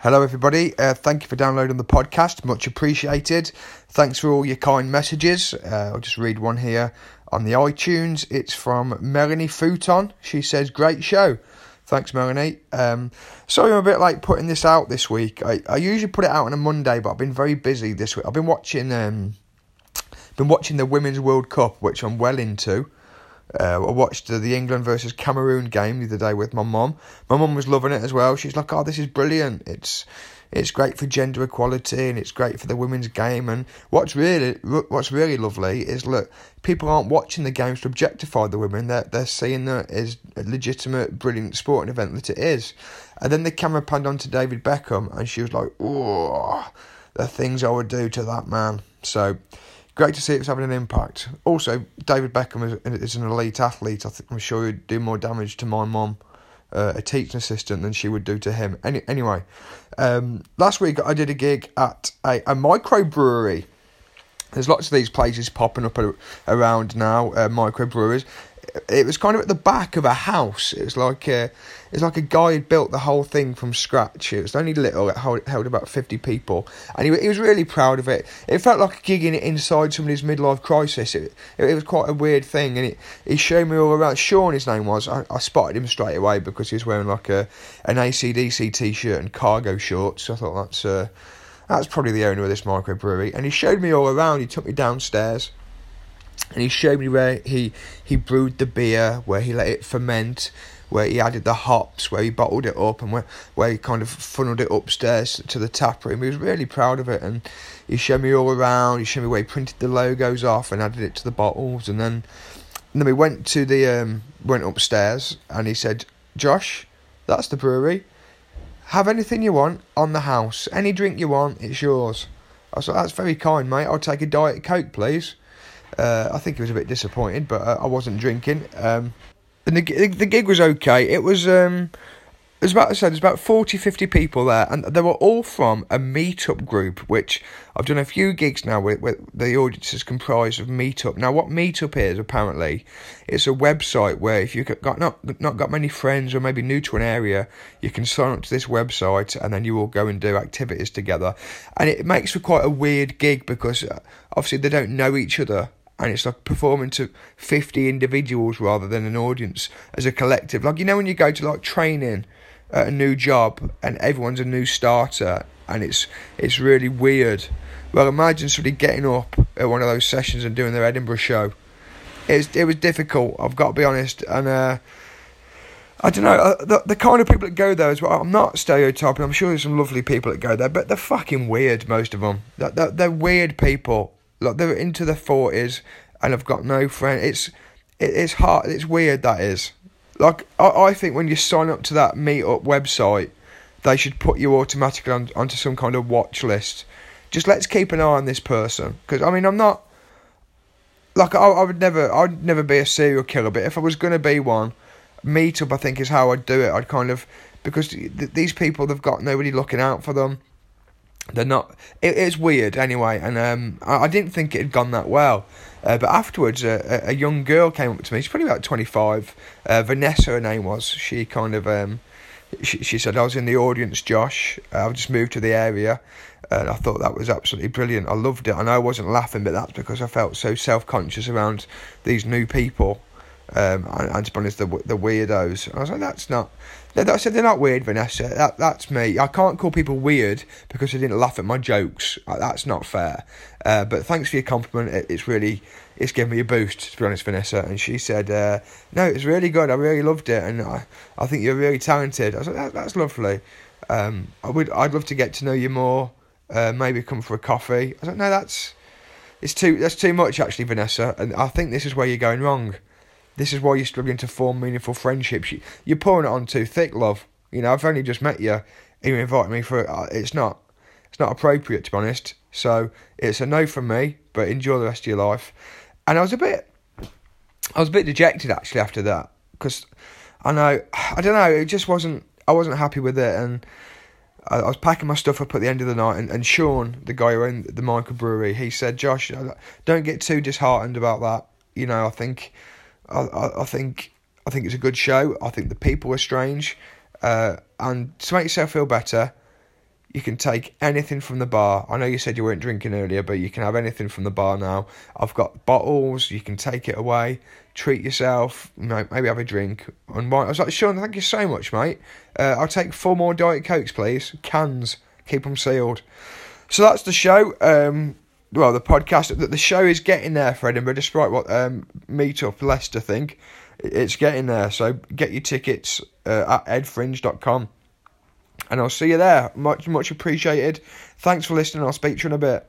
Hello, everybody. Uh, thank you for downloading the podcast. Much appreciated. Thanks for all your kind messages. Uh, I'll just read one here on the iTunes. It's from Melanie Futon. She says, Great show. Thanks, Melanie. Um, sorry I'm a bit late putting this out this week. I, I usually put it out on a Monday, but I've been very busy this week. I've been watching um, been watching the Women's World Cup, which I'm well into. Uh, I watched the England versus Cameroon game the other day with my mum. My mum was loving it as well. She's like, "Oh, this is brilliant! It's it's great for gender equality and it's great for the women's game." And what's really what's really lovely is look, people aren't watching the games to objectify the women. They're they're seeing it as a legitimate, brilliant sporting event that it is. And then the camera panned on to David Beckham, and she was like, "Oh, the things I would do to that man." So great to see it's having an impact. Also, David Beckham is, is an elite athlete. I think I'm sure he'd do more damage to my mum, uh, a teaching assistant, than she would do to him. Any, anyway, um, last week I did a gig at a, a microbrewery. There's lots of these places popping up around now, uh, microbreweries it was kind of at the back of a house. It was like a, it's like a guy had built the whole thing from scratch. It was only little. It held, held about fifty people, and he, he was really proud of it. It felt like gigging inside somebody's midlife crisis. It, it, it was quite a weird thing, and it, he showed me all around. Sean, his name was. I, I spotted him straight away because he was wearing like a an ACDC t-shirt and cargo shorts. So I thought that's uh, that's probably the owner of this microbrewery, and he showed me all around. He took me downstairs and he showed me where he he brewed the beer, where he let it ferment, where he added the hops, where he bottled it up, and where where he kind of funneled it upstairs to the tap room. He was really proud of it, and he showed me all around. He showed me where he printed the logos off and added it to the bottles, and then and then we went to the um, went upstairs, and he said, "Josh, that's the brewery. Have anything you want on the house. Any drink you want, it's yours." I said, "That's very kind, mate. I'll take a diet coke, please." Uh, I think he was a bit disappointed, but uh, I wasn't drinking. Um, and the, the gig was okay. It was um, there's about I said there's about 40, 50 people there, and they were all from a meetup group, which I've done a few gigs now where, where the audience is comprised of meetup. Now, what meetup is apparently, it's a website where if you've got not not got many friends or maybe new to an area, you can sign up to this website and then you all go and do activities together, and it makes for quite a weird gig because uh, obviously they don't know each other and it's like performing to 50 individuals rather than an audience as a collective. Like, you know, when you go to like training at a new job and everyone's a new starter and it's it's really weird. Well, imagine somebody getting up at one of those sessions and doing their Edinburgh show. It's, it was difficult, I've got to be honest, and uh, I don't know, uh, the, the kind of people that go there as well, I'm not stereotyping, I'm sure there's some lovely people that go there, but they're fucking weird, most of them. They're, they're, they're weird people like they're into their forties and have got no friend. It's it, it's hard. It's weird that is. Like I, I think when you sign up to that meetup website, they should put you automatically on, onto some kind of watch list. Just let's keep an eye on this person because I mean I'm not like I, I would never I'd never be a serial killer, but if I was gonna be one, meetup I think is how I'd do it. I'd kind of because th- these people they've got nobody looking out for them they're not. It, it's weird anyway, and um, I, I, didn't think it had gone that well. Uh, but afterwards, uh, a, a, young girl came up to me. She's probably about twenty five. Uh, Vanessa, her name was. She kind of um, she, she said I was in the audience, Josh. I've just moved to the area, and I thought that was absolutely brilliant. I loved it. I know I wasn't laughing, but that's because I felt so self conscious around these new people. Um, and, and to be honest, the the weirdos. I was like, that's not I said they're not weird, Vanessa. That that's me. I can't call people weird because they didn't laugh at my jokes. Uh, that's not fair. Uh, but thanks for your compliment. It, it's really it's given me a boost to be honest, Vanessa. And she said, uh, "No, it's really good. I really loved it, and I, I think you're really talented." I was like, that, "That's lovely. Um, I would I'd love to get to know you more. Uh, maybe come for a coffee." I was like, "No, that's it's too that's too much actually, Vanessa. And I think this is where you're going wrong." This is why you're struggling to form meaningful friendships. You're pouring it on too thick, love. You know, I've only just met you. You invited me for uh, it's not it's not appropriate to be honest. So it's a no from me. But enjoy the rest of your life. And I was a bit, I was a bit dejected actually after that because I know I don't know it just wasn't I wasn't happy with it and. I, was packing my stuff up at the end of the night, and, and Sean, the guy who owned the microbrewery, he said, "Josh, don't get too disheartened about that. You know, I think I, I, think I think it's a good show. I think the people are strange, uh, and to make yourself feel better, You can take anything from the bar. I know you said you weren't drinking earlier, but you can have anything from the bar now. I've got bottles. You can take it away. Treat yourself. Maybe have a drink. And I was like, Sean, thank you so much, mate. Uh, I'll take four more Diet Cokes, please. Cans. Keep them sealed. So that's the show. Um, well, the podcast. The show is getting there for Edinburgh, despite what um, Meetup Leicester think. It's getting there. So get your tickets uh, at edfringe.com. And I'll see you there. Much, much appreciated. Thanks for listening. I'll speak to you in a bit.